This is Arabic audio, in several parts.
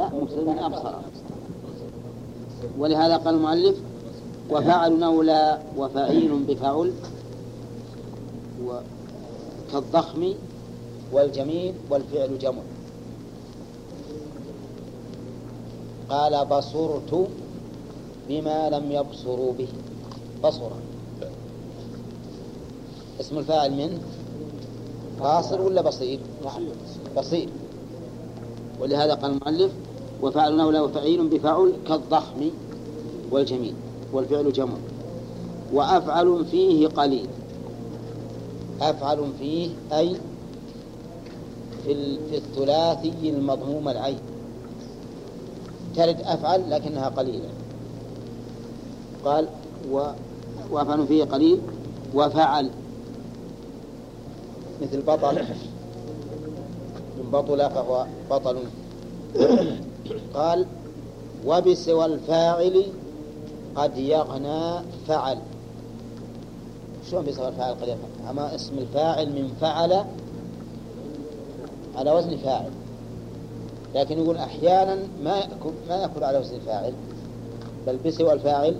لا مبصر أبصر. ولهذا قال المؤلف وفعل نولى وفعيل بفعل كالضخم والجميل والفعل جمع. قال بصرت بما لم يبصروا به. بصر. اسم الفاعل من؟ باصر ولا بصير. بصير. ولهذا قال المؤلف وفعل أولى وفعيل بفعل كالضخم والجميل والفعل جمع. وأفعل فيه قليل. أفعل فيه أي في الثلاثي المضموم العين. ترد أفعل لكنها قليلة. قال و وأفعل فيه قليل وفعل. مثل بطل. من بطل فهو بطل. قال وبسوى الفاعل قد يغنى فعل. شلون بسوى الفاعل قد يغنى؟ أما اسم الفاعل من فعل على وزن فاعل. لكن يقول أحيانا ما يكون ما يكون على وزن فاعل بل بسوى الفاعل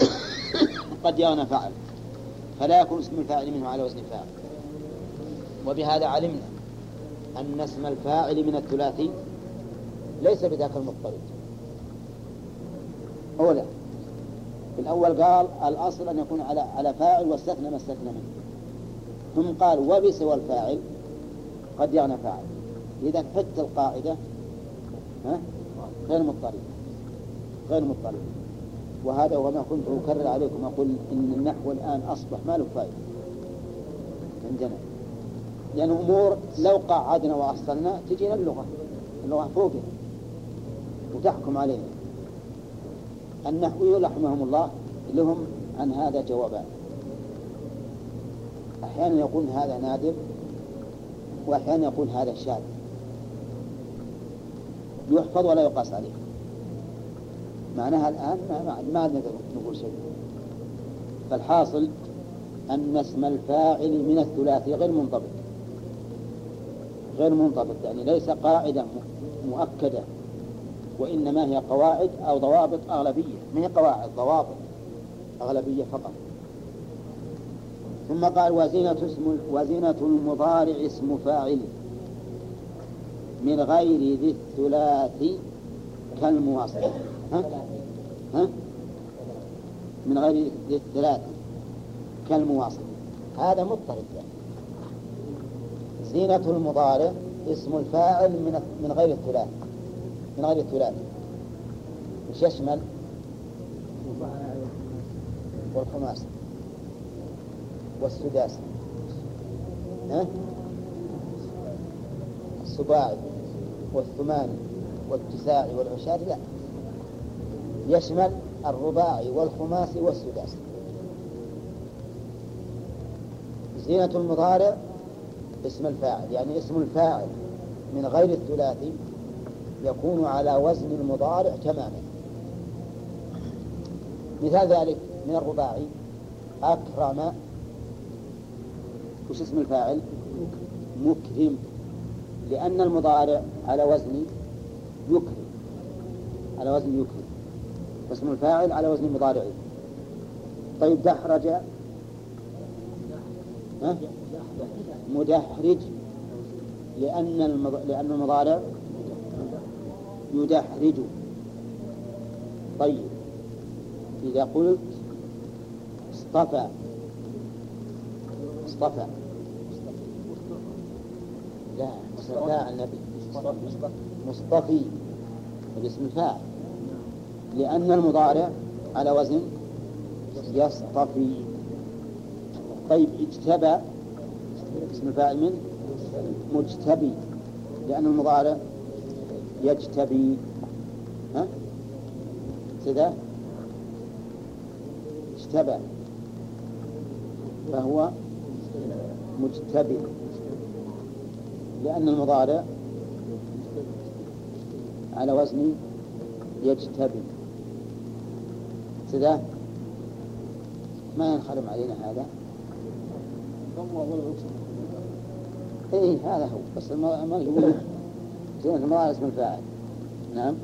قد يغنى فعل. فلا يكون اسم الفاعل منه على وزن فاعل. وبهذا علمنا أن اسم الفاعل من الثلاثي ليس بذاك المضطرد أولا في الأول قال الأصل أن يكون على على فاعل واستثنى ما استثنى منه. ثم قال وبسوى الفاعل قد يغنى فاعل. إذا حتى القاعدة ها غير مضطرد غير مضطرد وهذا وما كنت أكرر عليكم أقول إن النحو الآن أصبح ما له فائدة. عندنا. لأن أمور لو قعدنا وأصلنا تجينا اللغة. اللغة فوقنا وتحكم علينا النحويون رحمهم الله لهم عن هذا جوابان. أحيانا يقول هذا نادر وأحيانا يقول هذا شاذ. يحفظ ولا يقاس عليه. معناها الآن ما, نقدر نقول شيء. فالحاصل أن اسم الفاعل من الثلاثي غير منضبط غير منضبط يعني ليس قاعدة مؤكدة. وإنما هي قواعد أو ضوابط أغلبية. ما هي قواعد؟ ضوابط أغلبية فقط. ثم قال وزينة اسم وزينة المضارع اسم فاعل من غير ذي الثلاث كالمواصل. ها؟ ها؟ من غير ذي الثلاث كالمواصل. هذا مضطرب يعني. زينة المضارع اسم الفاعل من من غير الثلاث. من غير الثلاث وش يشمل؟ والخماس والسداس ها؟ السباعي والثماني والتساعي والعشاري لا يشمل الرباعي والخماسي والسداسي زينة المضارع اسم الفاعل يعني اسم الفاعل من غير الثلاثي يكون على وزن المضارع تماما. مثال ذلك من الرباعي. أكرم. وش اسم الفاعل؟ مكرم. لأن المضارع على وزن يكرم. على وزن يكرم. واسم الفاعل على وزن مضارعه طيب دحرج؟ مدحرج. لأن المضارع يدحرج. طيب. إذا قلت اصطفى. اصطفى. لا فاعل النبي. مصطفي. الاسم الفاعل لأن المضارع على وزن يصطفي. طيب اجتبى. اسم الفاعل من؟ مجتبي. لأن المضارع يجتبي ها؟ كذا؟ اجتبى. فهو مجتبي. لأن المضارع على وزن يجتبي. كذا؟ ما ينخرم علينا هذا. اي هذا هو. بس ما يقول. زينة المضارع اسم الفاعل نعم.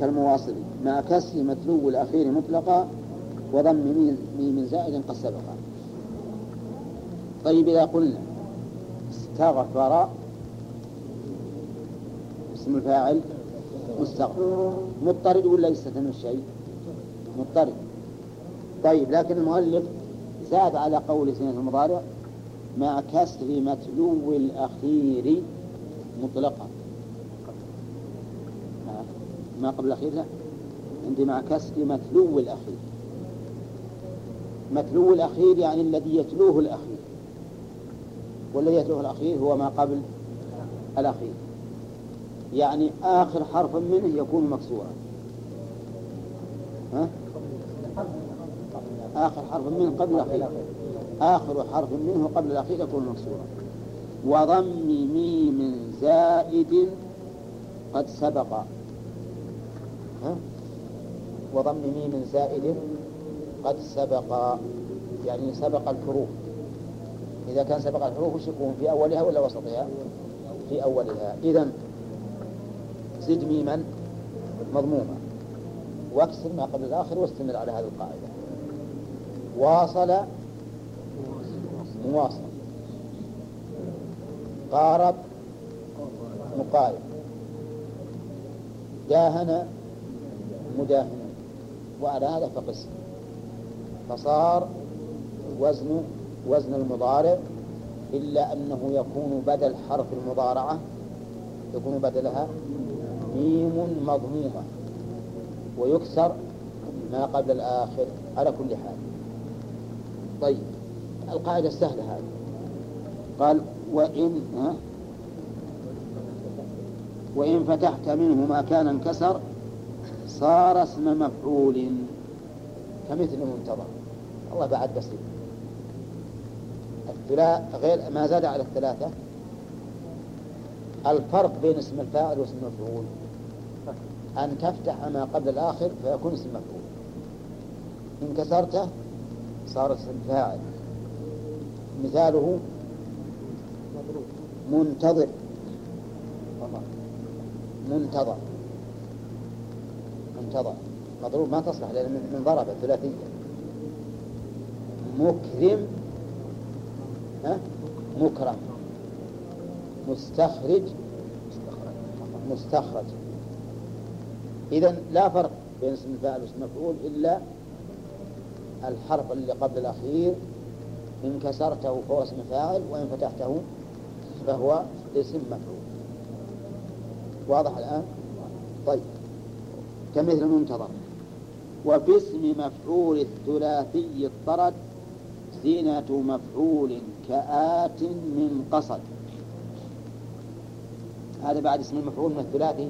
كالمواصل. مع كسر متلو الأخير مطلقا وضم ميم زائد قد سبق طيب إذا قلنا استغفر اسم الفاعل مستغفر. مضطرد ولا يستثنى الشيء؟ مضطرد. طيب لكن المؤلف زاد على قول سنة المضارع مع كسر متلو الأخير مطلقا ما قبل الأخير؟ لا. عندي مع كسر متلو الأخير. متلو الأخير يعني الذي يتلوه الأخير. والذي يتلوه الأخير هو ما قبل الأخير. يعني آخر حرف منه يكون مكسورا. ها؟ آخر حرف منه قبل الأخير. آخر حرف منه قبل الأخير يكون مكسورا. وضم ميم زائد قد سبق؟ وضم ميم زائد قد سبق. يعني سبق الحروف. إذا كان سبق الحروف وش يكون في أولها ولا وسطها؟ في أولها. إذا زد ميما مضمومة. واكسر ما قبل الآخر واستمر على هذه القاعدة. واصل مواصل. قارب مقارب داهن مداهن. وعلى هذا فقس. فصار وزن وزن المضارع إلا أنه يكون بدل حرف المضارعة يكون بدلها ميم مضمومة. ويكسر ما قبل الآخر. على كل حال. طيب. القاعدة السهلة هذه. قال وإن ها؟ وإن فتحت منه ما كان انكسر صار اسم مفعول. كمثل منتظر الله بعد بسيط الثلاث غير ما زاد على الثلاثة. الفرق بين اسم الفاعل واسم المفعول. أن تفتح ما قبل الآخر فيكون اسم مفعول. إن كسرته صار اسم فاعل. مثاله منتظر. منتظر. منتظر. مضروب ما تصلح لأن من ضرب الثلاثية مكرم. ها؟ مكرم. مستخرج. مستخرج. إذا لا فرق بين اسم الفاعل واسم المفعول إلا الحرف اللي قبل الأخير. إن كسرته فهو اسم فاعل وإن فتحته فهو اسم مفعول. واضح الآن؟ طيب. كمثل المنتظر. وفي اسم مفعول الثلاثي الطرد زينة مفعول كآت من قصد. هذا بعد اسم المفعول من الثلاثي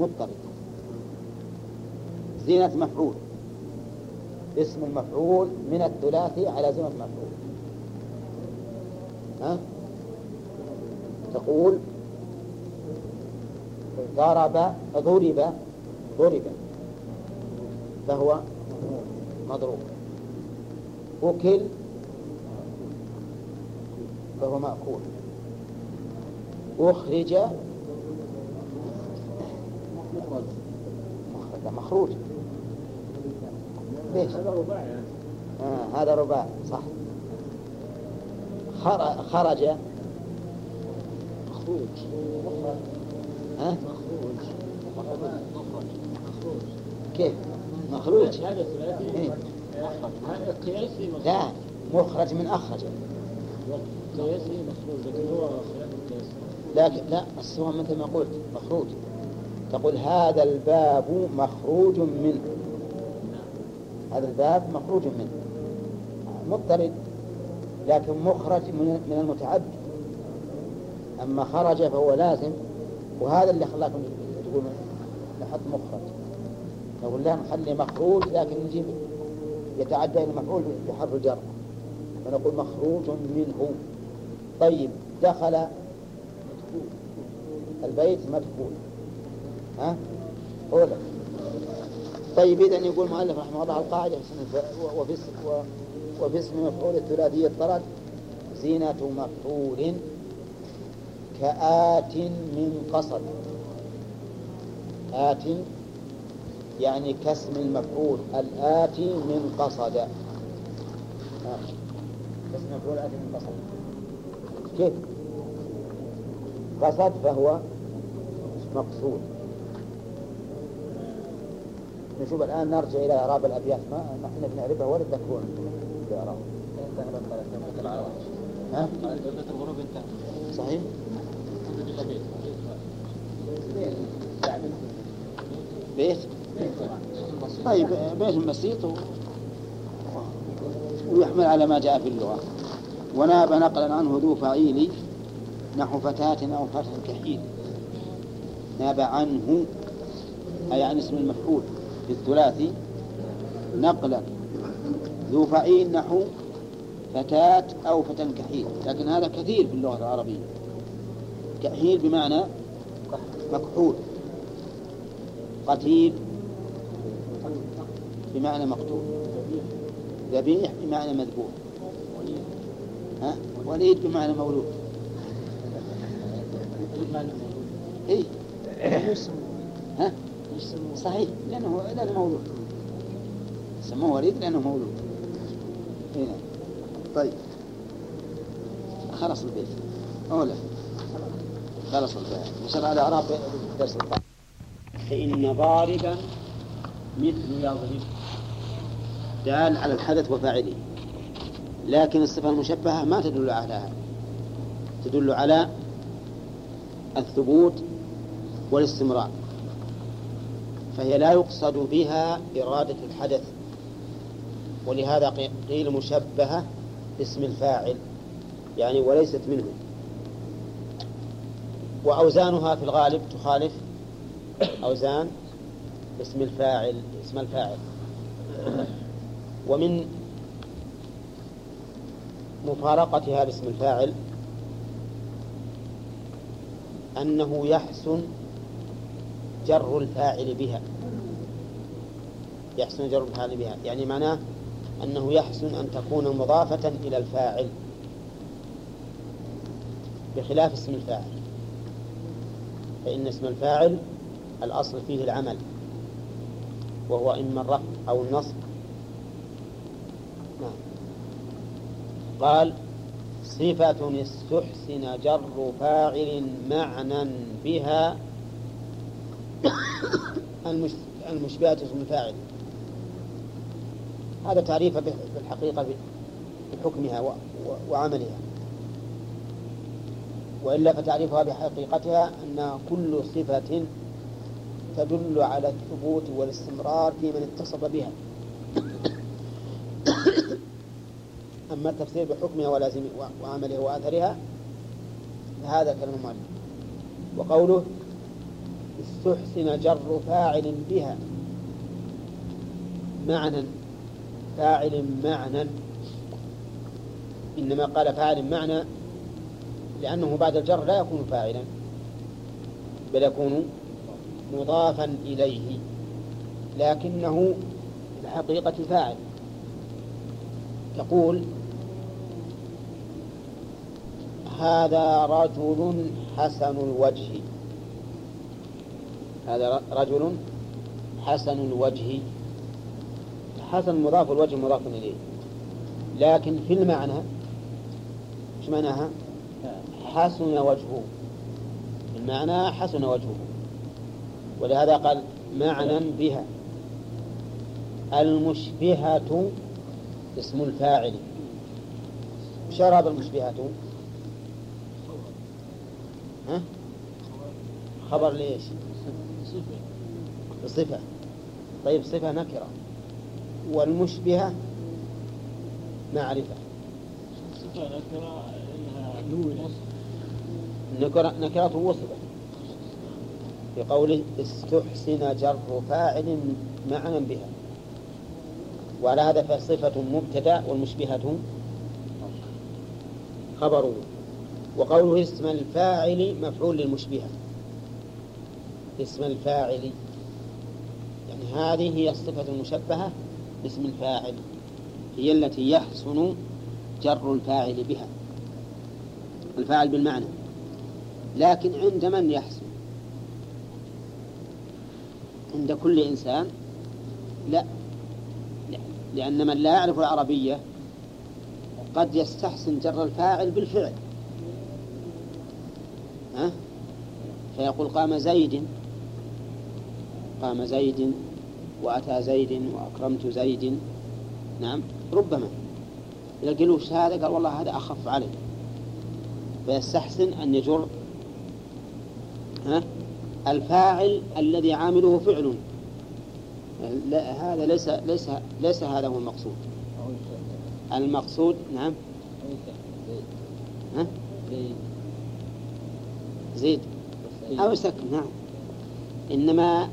مضطرد. زينة مفعول. اسم المفعول من الثلاثي على زينة مفعول ها؟ تقول ضرب ضرب ضرب. فهو مضروب. أكل فهو مأكول. أخرج مخرج. مخروج. ليش؟ هذا رباعي. آه هذا رباعي صح. خرج. مخروج. ها؟ مخرج كيف؟ مخروج إيه؟ لا مخرج من أخرج. لكن هو لكن لا الصواب مثل ما قلت مخروج. تقول هذا الباب مخروج منه هذا الباب مخروج منه مضطرد لكن مخرج من المتعدد أما خرج فهو لازم. وهذا اللي خلاكم نحط مخرج نقول لا نخلي مخروج لكن نجيب يتعدى إلى مفعول بحرف الجر فنقول مخروج منه. طيب دخل البيت مدخول ها؟ أولا طيب إذا يقول المؤلف رحمه الله القاعدة وفي وفي اسم مفعول الثلاثي الطرد زينة مفعول كآت من قصد آت يعني كاسم المفعول الآتي من قصد. كاسم المفعول الآتي من قصد. كيف؟ قصد فهو مقصود. نشوف الآن نرجع إلى إعراب الأبيات. ما إحنا بنعرفها ولا تذكرون بإعراب ها؟ صحيح؟ بيت. طيب بيت بسيط. ويحمل على ما جاء في اللغة. وناب نقلا عنه ذو فعيل نحو فتاة أو فتى كحيل. ناب عنه أي عن اسم المفعول في الثلاثي. نقلا. ذو فعيل نحو فتاة أو فتى كحيل. لكن هذا كثير في اللغة العربية. كحيل بمعنى مكحول. قتيل بمعنى مقتول. ذبيح بمعنى مذبوح. ها؟ وليد بمعنى مولود. إيه؟ ها؟ صحيح. لأنه لأنه مولود. سموه وليد لأنه مولود. هنا إيه. طيب. خلص البيت. أولا. خلص البيت. وصل على أعراب درس الطاقة فإن ضاربا مثل يضرب. دال على الحدث وفاعله. لكن الصفة المشبهة ما تدل على هذا تدل على الثبوت والاستمرار. فهي لا يقصد بها إرادة الحدث. ولهذا قيل مشبهة باسم الفاعل يعني وليست منه. وأوزانها في الغالب تخالف أوزان اسم الفاعل اسم الفاعل. ومن مفارقتها باسم الفاعل أنه يحسن جر الفاعل بها. يحسن جر الفاعل بها. يعني معناه أنه يحسن أن تكون مضافة إلى الفاعل بخلاف اسم الفاعل. فإن اسم الفاعل الأصل فيه العمل وهو إما الرفع أو النصب نعم. قال صفة استحسن جر فاعل معنى بها المشبهة اسم الفاعل. هذا تعريف بالحقيقة بحكمها وعملها. وإلا فتعريفها بحقيقتها أن كل صفة تدل على الثبوت والاستمرار في من اتصف بها. أما التفسير بحكمها ولازم وعملها وأثرها فهذا كلام المؤلف. وقوله استحسن جر فاعل بها. معنى فاعل معنى. إنما قال فاعل معنى لأنه بعد الجر لا يكون فاعلا بل يكون مضافا إليه لكنه في الحقيقة فاعل. تقول هذا رجل حسن الوجه. هذا رجل حسن الوجه. حسن مضاف الوجه مضاف إليه. لكن في المعنى إيش معناها؟ حسن وجهه. المعنى حسن وجهه. ولهذا قال معنى بها المشبهة اسم الفاعل. شراب المشبهة؟ ها؟ خبر ليش؟ صفة. طيب صفة نكرة. والمشبهة معرفة. صفة نكرة نكرة نكرة وصفة. في قوله استحسن جر فاعل معنى بها. وعلى هذا فصفة مبتدأ والمشبهة خبر. وقوله اسم الفاعل مفعول للمشبهة. اسم الفاعل. يعني هذه هي الصفة المشبهة باسم الفاعل. هي التي يحسن جر الفاعل بها. الفاعل بالمعنى. لكن عند من يحسن؟ عند كل إنسان؟ لا. لأن من لا يعرف العربية قد يستحسن جر الفاعل بالفعل. ها؟ فيقول قام زيد. قام زيد وأتى زيد وأكرمت زيد. نعم. ربما. إذا قالوا هذا؟ قال والله هذا أخف علي. فيستحسن أن يجر الفاعل الذي عامله فعل. لا هذا ليس ليس ليس هذا هو المقصود. المقصود نعم. ها؟ زيد. أو سكن نعم. إنما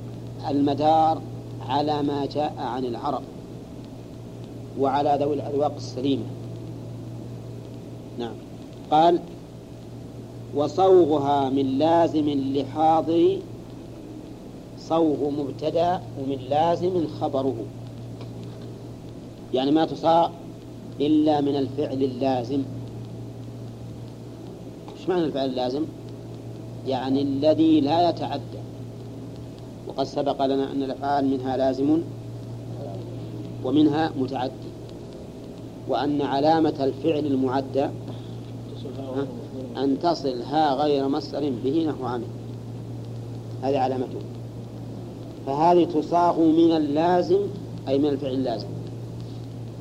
المدار على ما جاء عن العرب وعلى ذوي الأذواق السليمة. نعم. قال وصوغها من لازم لحاضر صوغ مبتدا ومن لازم خبره. يعني ما تصاغ إلا من الفعل اللازم. إيش معنى الفعل اللازم؟ يعني الذي لا يتعدى. وقد سبق لنا أن الأفعال منها لازم ومنها متعدي. وأن علامة الفعل المعدى أن تصل ها غير مصدر به نحو عمل. هذه علامته. فهذه تصاغ من اللازم أي من الفعل اللازم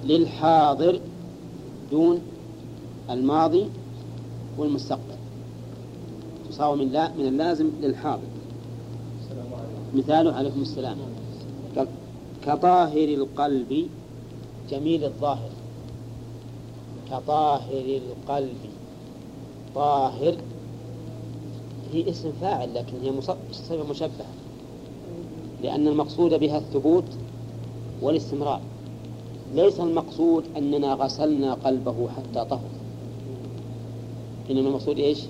للحاضر دون الماضي والمستقبل. تصاغ من لا من اللازم للحاضر. مثاله عليكم السلام. كطاهر القلب جميل الظاهر. كطاهر القلب. طاهر. هي اسم فاعل لكن هي صفة مشبهة. لأن المقصود بها الثبوت والاستمرار. ليس المقصود أننا غسلنا قلبه حتى طهر. إنما المقصود إيش؟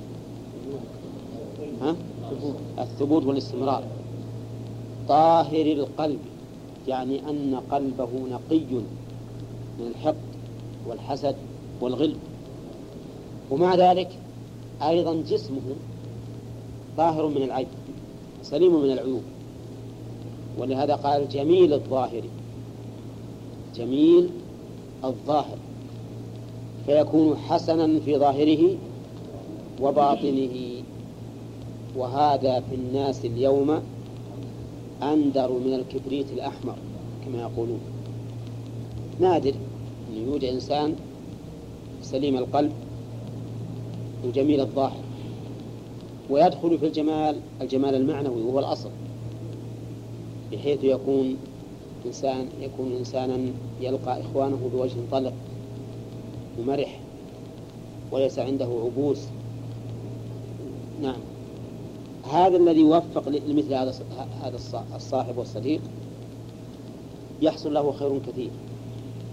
ها؟ الثبوت والاستمرار. طاهر القلب يعني أن قلبه نقي من الحقد والحسد والغل. ومع ذلك أيضا جسمه ظاهر من العيب سليم من العيوب. ولهذا قال جميل الظاهر جميل الظاهر فيكون حسنا في ظاهره وباطنه. وهذا في الناس اليوم أندر من الكبريت الأحمر كما يقولون. نادر أن يوجد إنسان سليم القلب وجميل الظاهر. ويدخل في الجمال الجمال المعنوي وهو الأصل. بحيث يكون إنسان يكون إنسانا يلقى إخوانه بوجه طلق ومرح وليس عنده عبوس. نعم. هذا الذي يوفق لمثل هذا هذا الصاحب والصديق يحصل له خير كثير.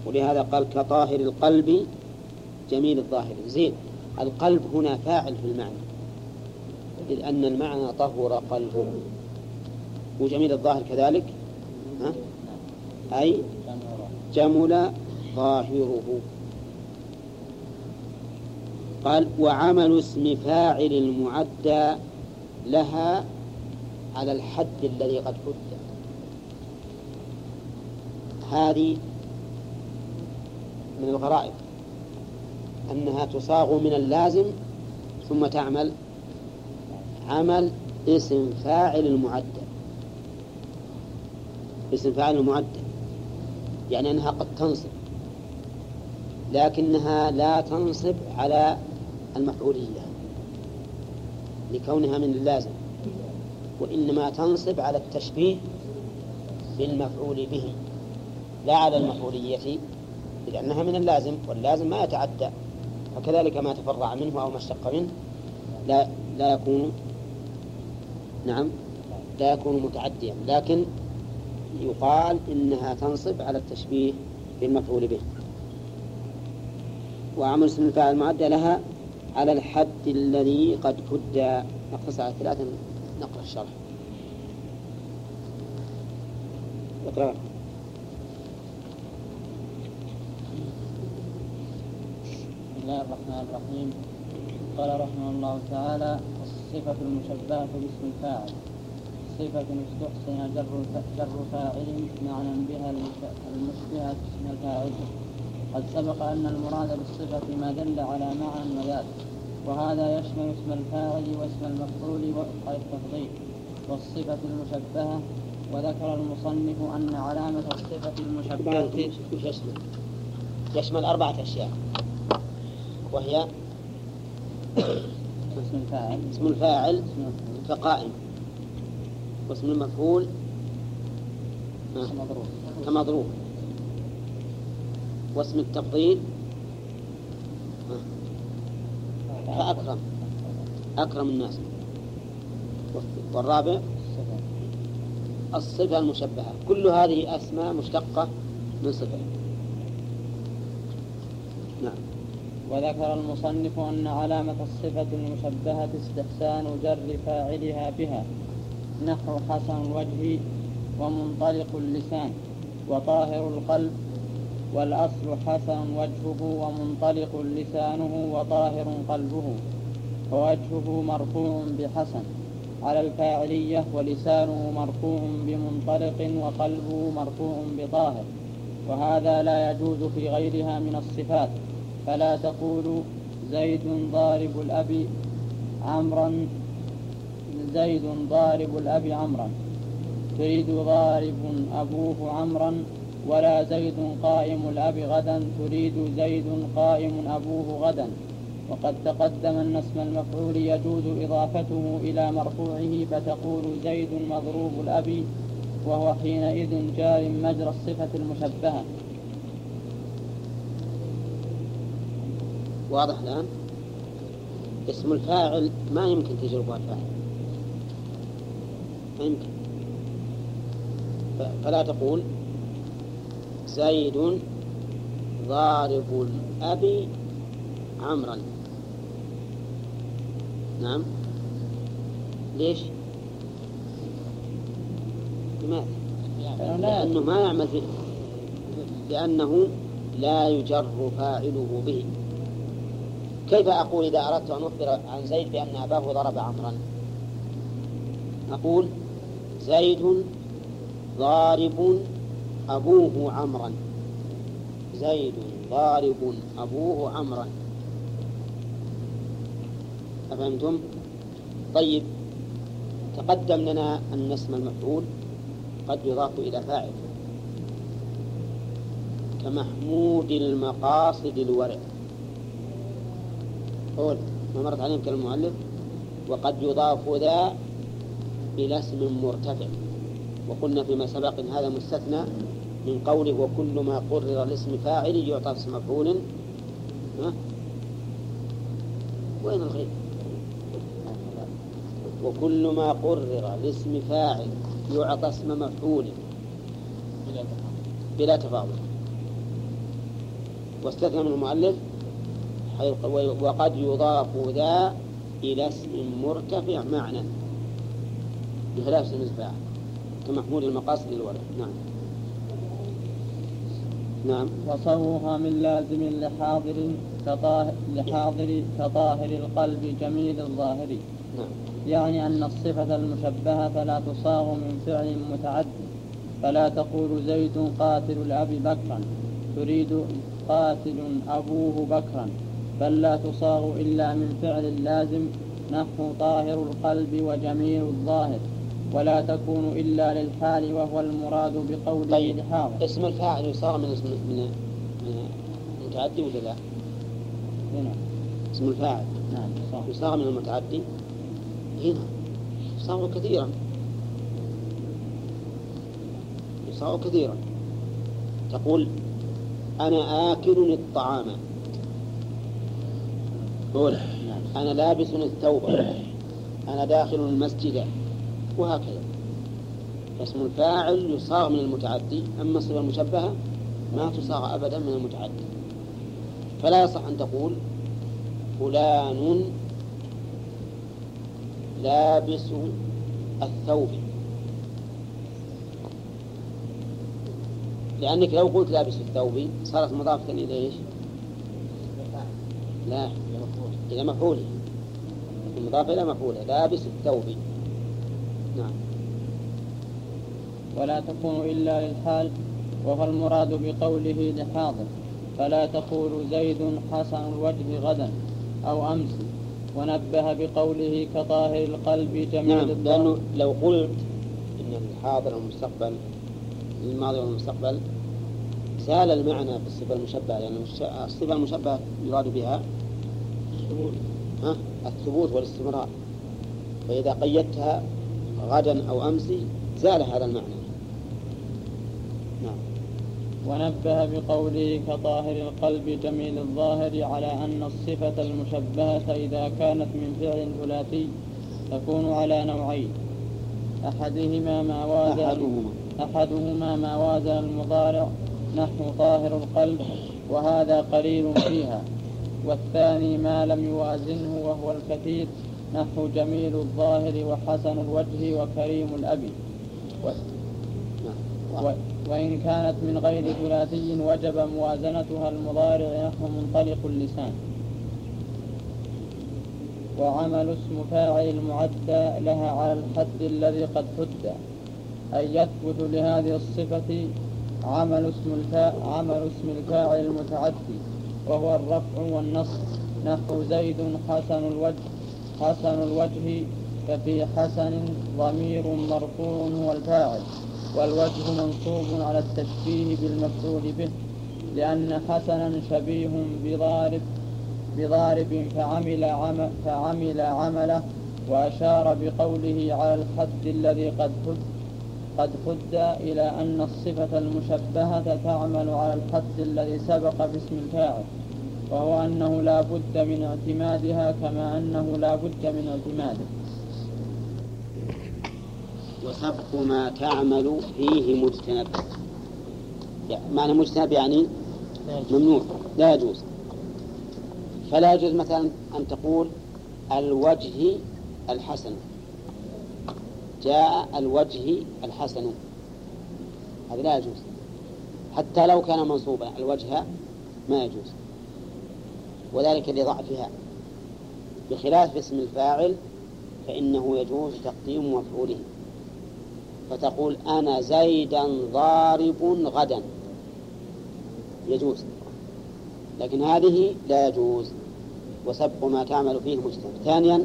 ولهذا قال كطاهر القلب جميل الظاهر. زين. القلب هنا فاعل في المعنى إذ أن المعنى طهر قلبه. وجميل الظاهر كذلك؟ ها؟ أي؟ جمل ظاهره. قال وعمل اسم فاعل المعدى لها على الحد الذي قد حد. هذه من الغرائب. أنها تصاغ من اللازم ثم تعمل عمل اسم فاعل المعدل اسم فاعل المعدل يعني أنها قد تنصب. لكنها لا تنصب على المفعولية لكونها من اللازم وإنما تنصب على التشبيه بالمفعول به لا على المفعولية لأنها من اللازم واللازم ما يتعدى. وكذلك ما تفرع منه أو ما اشتق منه لا لا يكون نعم لا يكون متعديا لكن يقال إنها تنصب على التشبيه بالمفعول به. وعمل اسم الفاعل المعدى لها على الحد الذي قد كد. نقص على ثلاثة نقرأ الشرح. اقرأ. الله الرحمن الرحيم قال رحمه الله تعالى الصفة المشبهة باسم الفاعل صفة استحسن جر جر فاعل معنى بها المشبهة اسم الفاعل قد سبق أن المراد بالصفة ما دل على معنى وذات وهذا يشمل اسم الفاعل واسم المفعول وقع التفضيل والصفة المشبهة وذكر المصنف أن علامة الصفة المشبهة؟ يشمل أربعة أشياء وهي اسم الفاعل. اسم الفاعل كقائم. واسم المفعول كمضروب. واسم التفضيل فأكرم. أكرم الناس. والرابع الصفة المشبهة. كل هذه أسماء مشتقة من صفة. نعم. وذكر المصنف أن علامة الصفة المشبهة استحسان جر فاعلها بها نحو حسن الوجه ومنطلق اللسان وطاهر القلب والأصل حسن وجهه ومنطلق لسانه وطاهر قلبه ووجهه مرفوع بحسن على الفاعلية ولسانه مرفوع بمنطلق وقلبه مرفوع بطاهر وهذا لا يجوز في غيرها من الصفات. فلا تقولوا زيد ضارب الأب عمرا زيد ضارب الأب عمرا. تريد ضارب أبوه عمرا ولا زيد قائم الأب غدا. تريد زيد قائم أبوه غدا. وقد تقدم أن اسم المفعول يجوز إضافته إلى مرفوعه فتقول زيد مضروب الأب وهو حينئذ جار مجرى الصفة المشبهة. واضح الآن؟ اسم الفاعل ما يمكن تجربه الفاعل. ما يمكن. فلا تقول زيد ضارب الأب عمرا. نعم. ليش؟ لماذا؟ لأنه ما يعمل فيه لأنه لا يجر فاعله به. كيف أقول إذا أردت أن أخبر عن زيد بأن أباه ضرب عمرا؟ أقول زيد ضارب أبوه عمرا. زيد ضارب أبوه عمرا. أفهمتم؟ طيب تقدم لنا أن اسم المفعول قد يضاف إلى فاعل. كمحمود المقاصد الورع. قول ما مرت عليهم كلام المؤلف وقد يضاف ذا إلى اسم مرتفع. وقلنا فيما سبق إن هذا مستثنى من قوله وكل ما قرر الاسم فاعل يعطى اسم مفعول. ها؟ وين الغيب؟ وكل ما قرر الاسم فاعل يعطى اسم مفعول. بلا تفاضل. واستثنى من المؤلف وقد يضاف ذا إلى اسم مرتفع معنى. بخلاف اسم الفاعل كمحمول المقاصد للولد نعم. نعم. وصوها من لازم لحاضر كطاهر لحاضر كطاهر القلب جميل الظاهر. نعم. يعني أن الصفة المشبهة لا تصاغ من فعل متعد. فلا تقول زيد قاتل الأب بكرا تريد قاتل أبوه بكرا. بل لا تصاغ إلا من فعل لازم نحو طاهر القلب وجميل الظاهر ولا تكون إلا للحال وهو المراد بقوله طيب لحاضر اسم الفاعل يصاغ من اسم من المتعدي ولا لا؟ نعم اسم الفاعل. نعم يصاغ من المتعدي؟ هنا. يصاغ كثيرا. يصاغ كثيرا. تقول أنا آكل الطعام. أنا لابس الثوب. أنا داخل المسجد. وهكذا. فاسم الفاعل يصاغ من المتعدي. أما الصفة المشبهة ما تصاغ أبدا من المتعدي. فلا يصح أن تقول فلان لابس الثوب. لأنك لو قلت لابس الثوب صارت مضافة إلى إيش؟ لا. إلى مفعوله مضاف إلى مفعول لابس الثوب نعم. ولا تكون إلا للحال وهو المراد بقوله لحاضر فلا تقول زيد حسن الوجه غدا أو أمس. ونبه بقوله كطاهر القلب جميل نعم لأنه لو قلت إن الحاضر والمستقبل الماضي والمستقبل زال المعنى بالصفة المشبهة لأن يعني الصفة المشبهة يراد بها ها؟ الثبوت والاستمرار. فإذا قيدتها غدا أو أمس زال هذا المعنى. نعم. ونبه بقوله كطاهر القلب جميل الظاهر على أن الصفة المشبهة إذا كانت من فعل ثلاثي تكون على نوعين. أحدهما ما وازن أحدهما, أحدهما ما وازن المضارع نحو طاهر القلب وهذا قليل فيها. والثاني ما لم يوازنه وهو الكثير نحو جميل الظاهر وحسن الوجه وكريم الأب و... و... وإن كانت من غير ثلاثي وجب موازنتها المضارع نحو منطلق اللسان. وعمل اسم فاعل المعدى لها على الحد الذي قد حد. أي يثبت لهذه الصفة عمل اسم الفاعل عمل اسم الفاعل المتعدي. وهو الرفع والنصب نحو زيد حسن الوجه حسن الوجه ففي حسن ضمير مرفوع هو الفاعل. والوجه منصوب على التشبيه بالمفعول به لأن حسنا شبيه بضارب بضارب فعمل عمل فعمل عمله وأشار بقوله على الحد الذي قد حد قد حد إلى أن الصفة المشبهة تعمل على الحد الذي سبق باسم الفاعل وهو أنه لا بد من اعتمادها كما أنه لا بد من اعتماده. وسبق ما تعمل فيه مجتنب. معنى مجتنب يعني ممنوع لا يجوز. فلا يجوز مثلا أن تقول الوجه الحسن. جاء الوجه الحسن. هذا لا يجوز. حتى لو كان منصوبا الوجه ما يجوز. وذلك لضعفها. بخلاف اسم الفاعل فإنه يجوز تقديم مفعوله. فتقول أنا زيدا ضارب غدا. يجوز. لكن هذه لا يجوز. وسبق ما تعمل فيه مجتمع ثانيا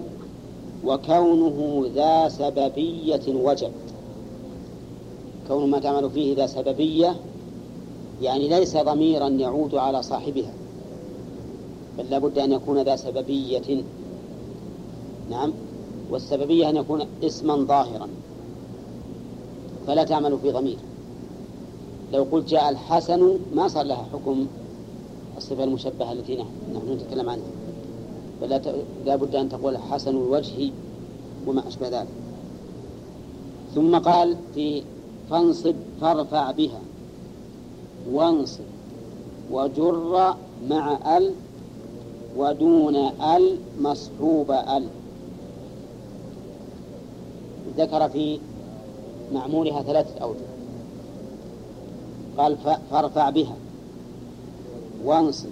وكونه ذا سببية وجب كون ما تعمل فيه ذا سببية يعني ليس ضميرا يعود على صاحبها بل لابد أن يكون ذا سببية. نعم والسببية أن يكون اسما ظاهرا فلا تعمل في ضمير. لو قلت جاء الحسن ما صار لها حكم الصفة المشبهة التي نحن نتكلم عنها. بل لا بد أن تقول حسن الوجه وما أشبه ذلك. ثم قال في فانصب فارفع بها. وانصب. وجر مع ال ودون ال مصحوب ال. ذكر في معمولها ثلاثة أوجه. قال فارفع بها. وانصب.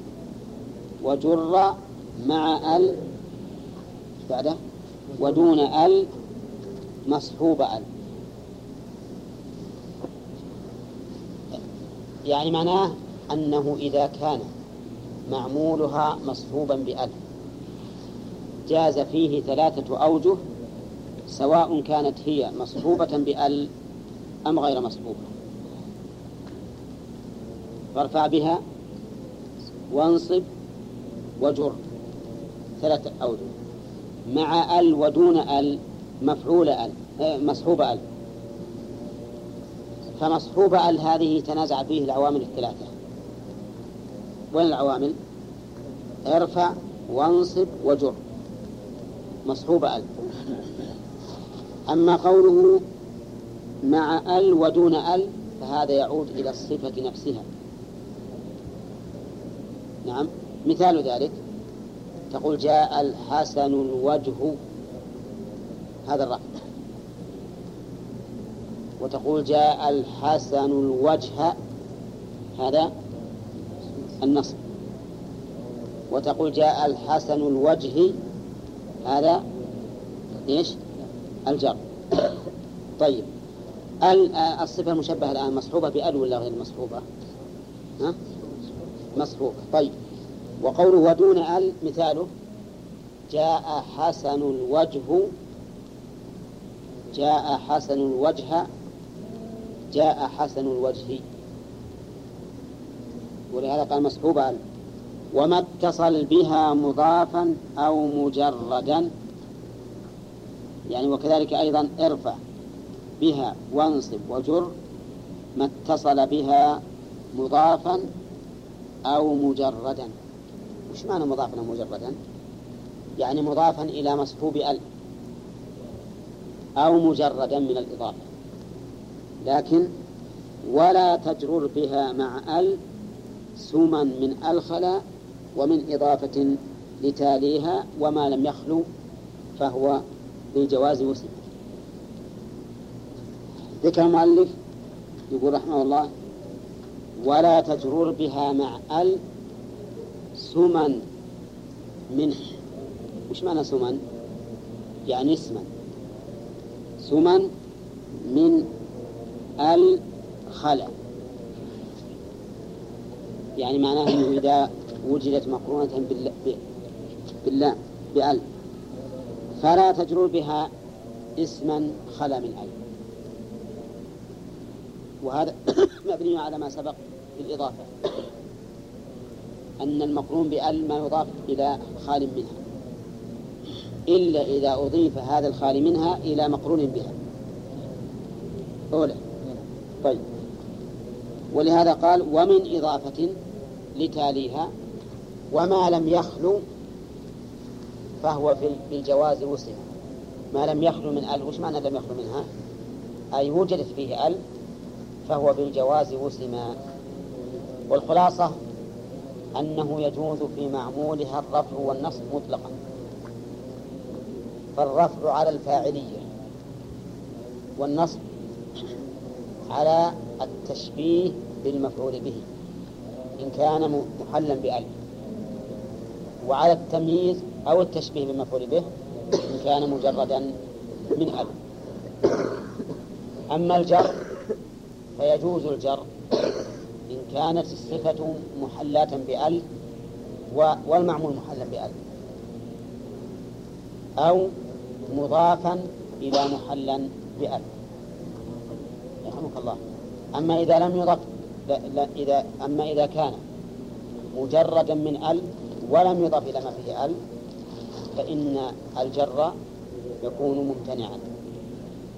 وجر مع ال بعده؟ ودون ال مصحوب ال. يعني معناه أنه إذا كان معمولها مصحوبا بأل. جاز فيه ثلاثة أوجه سواء كانت هي مصحوبة بأل أم غير مصحوبة. فارفع بها وانصب وجر. ثلاثة أوجه مع ال ودون ال مفعول ال آه، مصحوب ال. فمصحوب ال هذه تنازع فيه العوامل الثلاثة. وين العوامل؟ ارفع وانصب وجر. مصحوب ال. أما قوله مع ال ودون ال فهذا يعود إلى الصفة نفسها. نعم مثال ذلك. تقول جاء الحسن الوجه هذا الرفع وتقول جاء الحسن الوجه هذا النصب وتقول جاء الحسن الوجه هذا إيش؟ الجر. طيب. الصفة المشبهة الآن مصحوبة بأل ولا غير مصحوبة؟ ها؟ مصحوبة. طيب. وقوله ودون أل مثاله جاء حسن الوجه جاء حسن الوجه جاء حسن الوجه. ولهذا قال مصحوبة وما اتصل بها مضافا أو مجردا. يعني وكذلك أيضا ارفع بها وانصب وجر ما اتصل بها مضافا أو مجردا. وش معنى مضافا مجردا يعني مضافا إلى مصحوب أل أو مجردا من الإضافة. لكن ولا تجرر بها مع ال سما من الخلا ومن إضافة لتاليها وما لم يخلو فهو لجواز وسم ذكر المؤلف يقول رحمه الله ولا تجرر بها مع ال سما منه وش معنى سما يعني اسما سما من الخلا يعني معناه أنه إذا وجدت مقرونة بالله بأل فلا تجرر بها اسما خلا من أل وهذا مبني على ما سبق في الإضافة. أن المقرون بأل ما يضاف إلى خال منها. إلا إذا أضيف هذا الخال منها إلى مقرون بها. أولى. طيب. ولهذا قال ومن إضافة لتاليها وما لم يخلو فهو في بالجواز وسم ما لم يخلو من أل وش معنى لم يخلو منها؟ أي وجدت فيه أل فهو بالجواز وسما والخلاصة أنه يجوز في معمولها الرفع والنصب مطلقا. فالرفع على الفاعلية والنصب على التشبيه بالمفعول به إن كان محلا بألف. وعلى التمييز أو التشبيه بالمفعول به إن كان مجردا من ألف. أما الجر فيجوز الجر كانت الصفة محلاة بألف والمعمول محلا بألف أو مضافا إلى محلا بألف يرحمك الله. أما إذا لم يضف لا لا إذا أما إذا كان مجردا من أل ولم يضف إلى ما فيه أل فإن الجر يكون ممتنعا.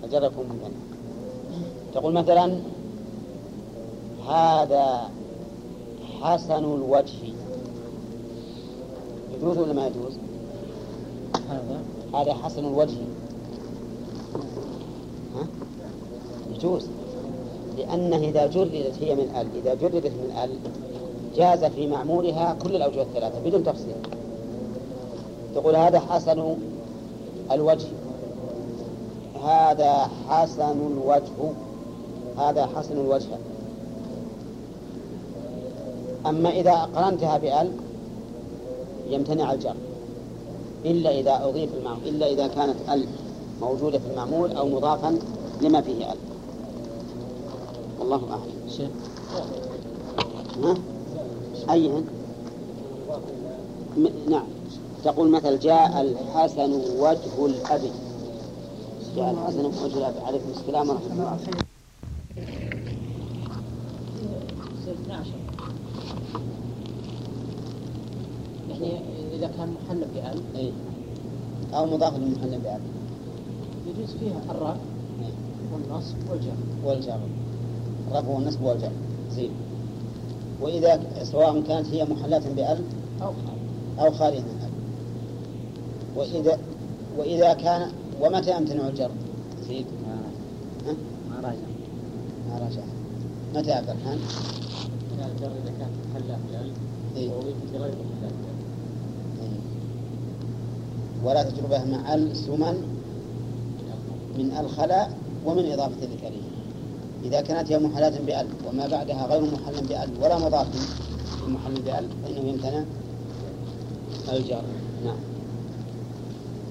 الجر يكون ممتنعا. تقول مثلا هذا حسن الوجه. يجوز ولا ما يجوز؟ هذا. هذا حسن الوجه. ها؟ يجوز. لأنه إذا جردت هي من ال إذا جردت من ال جاز في معمولها كل الأوجه الثلاثة بدون تفصيل. تقول هذا حسن الوجه. هذا حسن الوجه. هذا حسن الوجه. أما إذا قرنتها بأل يمتنع الجر. إلا إذا أضيف المعمول إلا إذا كانت أل موجودة في المعمول أو مضافا لما فيه أل. والله أعلم. شيخ. ها؟ أيهن؟ نعم. تقول مثل جاء الحسن وجه الأبي جاء الحسن وجه الأبي عليكم السلام ورحمة الله. يعني إذا كان محل بأل إيه؟ أو مضاف للمحل بأل يجوز فيها الرفع إيه؟ والنصب والجر. والجر. الرفع والنصب والجر. زين. وإذا سواء كانت هي محلاة بأل أو أو خالية من أل وإذا وإذا كان ومتى يمتنع الجر؟ زيد ما راجع. ما راجع. متى عبد الرحمن؟ الجر إذا كانت محلاة بأل إيه؟ غير إيه. ولا تجربه مع السمن من الخلاء ومن إضافة الكريم إذا كانت هي محلاة بألف وما بعدها غير محل بألف ولا مضاف محل بألف فإنه يمتنع الجار. نعم.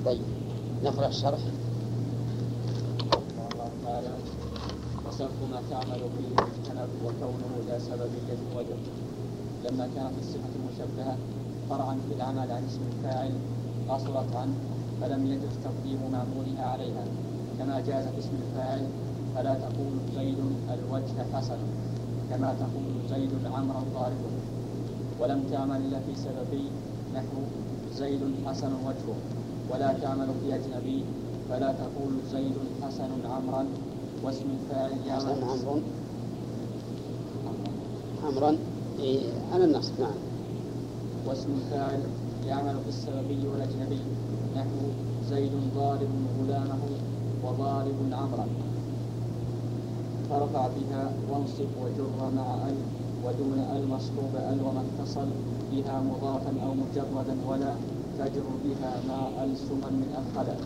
طيب. نقرأ الشرح. وصرف ما تعمل فيه مجتنب وكونه لا سببية وجه. لما كانت الصفة المشبهة فرعا في العمل عن اسم الفاعل قصرت عنه فلم يجز تقديم معمولها عليها. كما جاز في اسم الفاعل فلا تقول زيد الوجه حسن كما تقول زيد عمرا ضاربه ولم تعمل الا في سببي نحو زيد حسن وجهه. ولا تعمل في أجنبي فلا تقول زيد حسن عمرا. واسم الفاعل حسن عمرا. عمرا. إيه على النص نعم. واسم الفاعل يعمل في السببي والأجنبي. نحو زيد ضارب غلامه وضارب عمرا. فرفع بها وانصب وجر مع ال ودون ال مصحوب ال وما اتصل بها مضافا أو مجردا ولا تجر بها مع ال سما من الخلا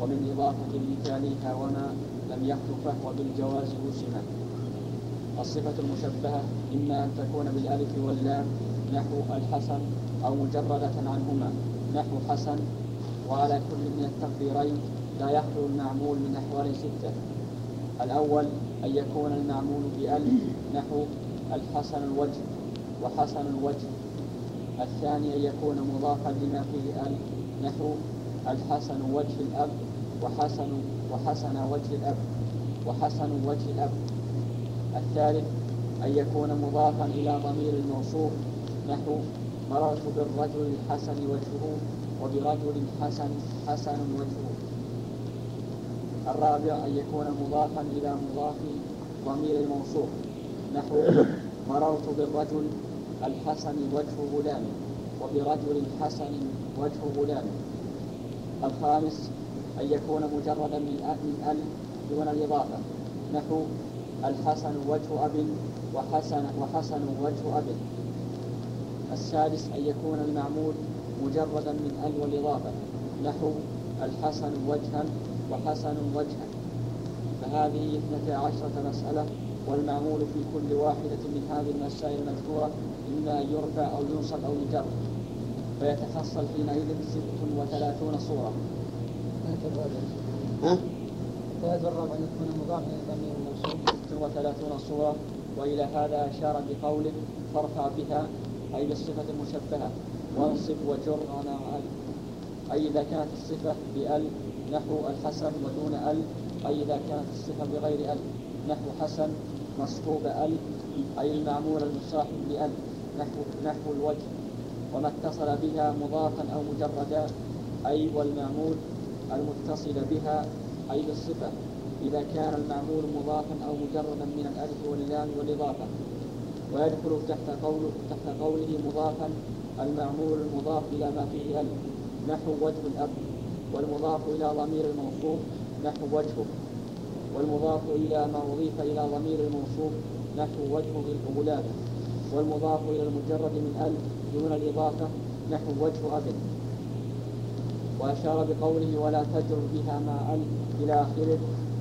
ومن إضافة لتاليها وما لم يخلو فهو بالجواز وسما الصفة المشبهة إما أن تكون بالألف واللام نحو الحسن أو مجردة عنهما. نحو حسن وعلى كل من التقديرين لا يخلو المعمول من أحوال ستة. الأول أن يكون المعمول بأل نحو الحسن الوجه وحسن الوجه. الثاني أن يكون مضافا لما فيه أل نحو الحسن وجه الأب وحسن وحسن وجه الأب وحسن وجه الأب. الثالث أن يكون مضافا إلى ضمير الموصوف نحو مررت بالرجل الحسن وجهه وبرجل حسن حسن وجهه الرابع أن يكون مضافا إلى مضاف ضمير الموصوف. نحو مررت بالرجل الحسن وجه غلام وبرجل حسن وجه غلام. الخامس أن يكون مجردا من أل دون الإضافة. نحو الحسن وجه أب وحسن وحسن وجه أب. السادس أن يكون المعمول مجردا من ال والإضافة نحو الحسن وجها وحسن وجها. فهذه اثنتا عشرة مسألة والمعمول في كل واحدة من هذه المسائل المذكورة إما أن يرفع أو ينصب أو يجر. فيتحصل حينئذ ست وثلاثون صورة. ها؟ الثالث والرابع أن يكون مضافا إلى ضمير الموصول ست وثلاثون صورة وإلى هذا أشار بقوله فارفع بها أي بالصفة المشبهة وانصب وجر مع ال أي إذا كانت الصفة بأل نحو الحسن ودون أل. أي إذا كانت الصفة بغير أل نحو حسن مصحوب أل. أي المعمول المصاحب بأل نحو نحو الوجه. وما اتصل بها مضافا أو مجردا. أي والمعمول المتصل بها. أي بالصفة إذا كان المعمول مضافا أو مجردا من الألف واللام والإضافة. ويدخل تحت قوله تحت قوله مضافا المعمول المضاف إلى ما فيه ألف نحو وجه الأب. والمضاف إلى ضمير الموصوف. نحو وجهه. والمضاف إلى ما أضيف إلى ضمير الموصوف. نحو وجه الغلام والمضاف إلى المجرد من ألف دون الإضافة. نحو وجه أب. وأشار بقوله ولا تجر بها مع ألف إلى آخره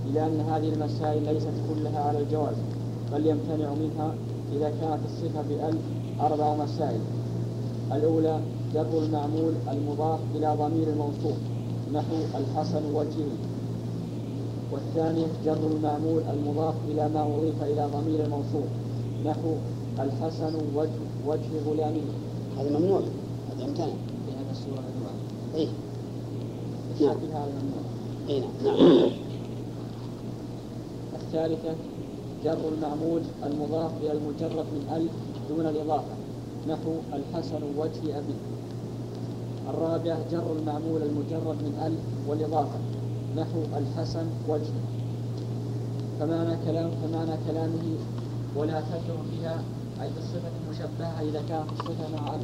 إلى أن هذه المسائل ليست كلها على الجواز بل يمتنع منها إذا كانت الصفة بأل أربع مسائل. الأولى جر المعمول المضاف إلى ضمير الموصوف نحو الحسن وجهه والثاني جر المعمول المضاف إلى ما أضيف إلى ضمير الموصوف نحو الحسن وجه وجه غلامه هذا ممنوع. هذا يمتنع في هذا السورة ممنوع. إيه. نعم هذا ممنوع. إيه نعم. الثالثة جر المعمول المضاف إلى المجرد من ال دون الإضافة. نحو الحسن وجه أبي. الرابع جر المعمول المجرد من ال والإضافة. نحو الحسن وجه. فمعنى كلام فمعنى كلامه ولا تجر فيها أي بالصفة المشبهة إذا كانت الصفة مع ال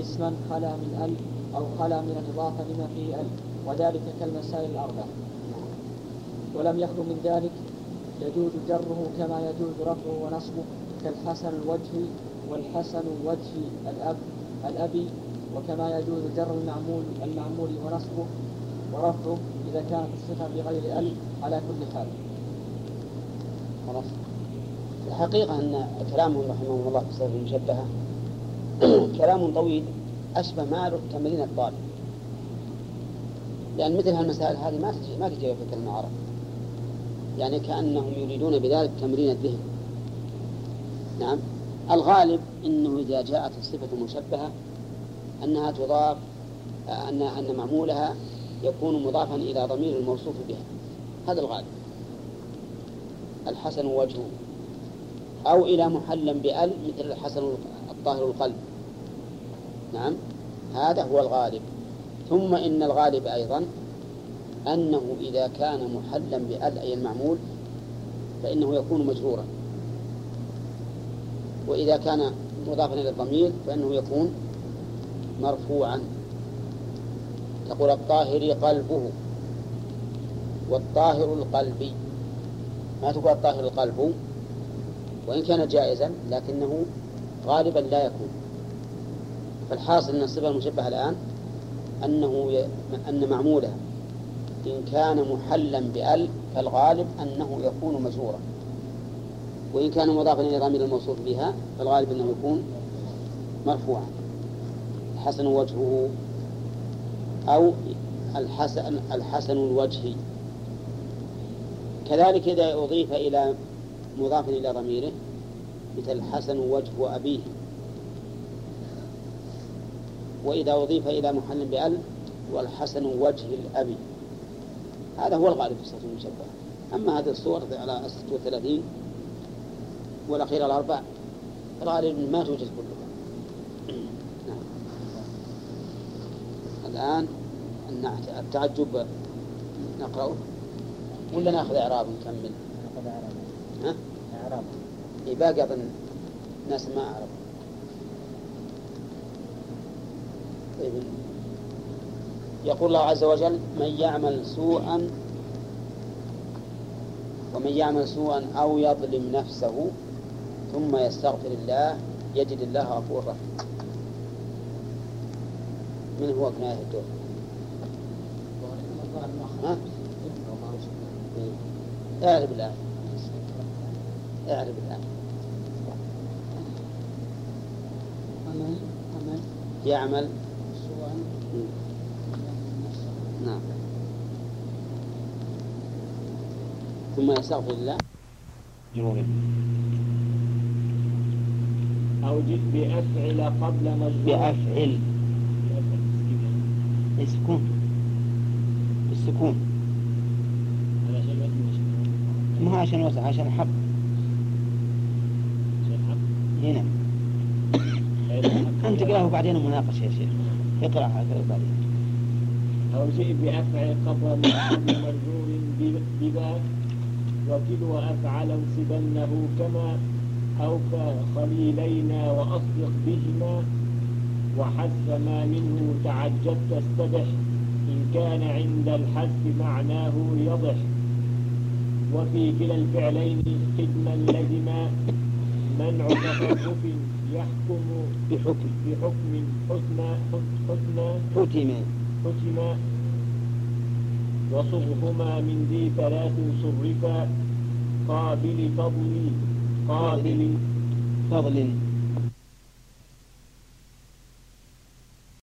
اسما خلا من ال أو خلا من الإضافة لما فيه ال وذلك كالمسائل الأربع ولم يخلو من ذلك يجوز جره كما يجوز رفعه ونصبه كالحسن الوجه والحسن وجه الأب الأبي وكما يجوز جر المعمول المعمول ونصبه ورفعه إذا كانت الصفة بغير أل على كل حال. خلاص. الحقيقة أن كلامهم رحمه الله في الصفة المشبهة كلام طويل أشبه ما تمرين الطالب لأن مثل هالمسائل هذه ما تجي ما تجي في كلمة العرب يعني كأنهم يريدون بذلك تمرين الذهن. نعم. الغالب أنه إذا جاءت الصفة المشبهة أنها تضاف أن أن معمولها يكون مضافا إلى ضمير الموصوف بها. هذا الغالب. الحسن وجهه. أو إلى محلا بأل مثل الحسن الطاهر القلب. نعم. هذا هو الغالب. ثم إن الغالب أيضا أنه إذا كان محلا بأل أي المعمول فإنه يكون مجرورا. وإذا كان مضافا إلى الضمير فإنه يكون مرفوعا. تقول الطاهر قلبه والطاهر القلبي. ما تقول الطاهر القلب؟ وإن كان جائزا لكنه غالبا لا يكون. فالحاصل أن الصفة المشبهة الآن أنه. أن معموله إن كان محلا بأل فالغالب أنه يكون مجرورا وإن كان مضافا إلى ضمير الموصوف بها فالغالب أنه يكون مرفوعا. حسن وجهه أو الحسن الحسن الوجه كذلك إذا أضيف إلى مضاف إلى ضميره مثل حسن وجه أبيه. وإذا أضيف إلى محل بأل والحسن وجه الأبي. هذا هو الغالب في الصوت المشبه. أما هذه الصور على 36 والأخيرة الأربع الغالب ما توجد كلها. نعم. الآن التعجب نقرأه؟ ولا نأخذ إعراب نكمل؟ نأخذ إعراب. ها؟ إعراب. إيه باقي أظن ناس ما أعرف. طيب. يقول الله عز وجل من يعمل سوءا ومن يعمل سوءا أو يظلم نفسه ثم يستغفر الله يجد الله غفور رحيم من هو كناية الدور؟ ها؟ اعرف الآن اعرف الآن يعمل نعم. ثم يستغفر الله أو جد بأفعل قبل مجرور بأفعل. السكون. بالسكون ما عشان وسع؟ عشان حب. هنا. أنت تقرأه بعدين مناقشة يا شيخ. اقرأ بعدين. أو جئ بأفعل قبل مجرور بذا وكل أفعل انصبنه كما أو كخليلينا وأصدق بهما وحذف ما منه تعجبت استبح إن كان عند الحذف معناه يضح. وفي كلا الفعلين خدما لزما منع تصرف يحكم بحكم بحكم حسنى حسنى حكم حكم وصرهما من ذي ثلاث صرفا قابل فضل قابل فضل.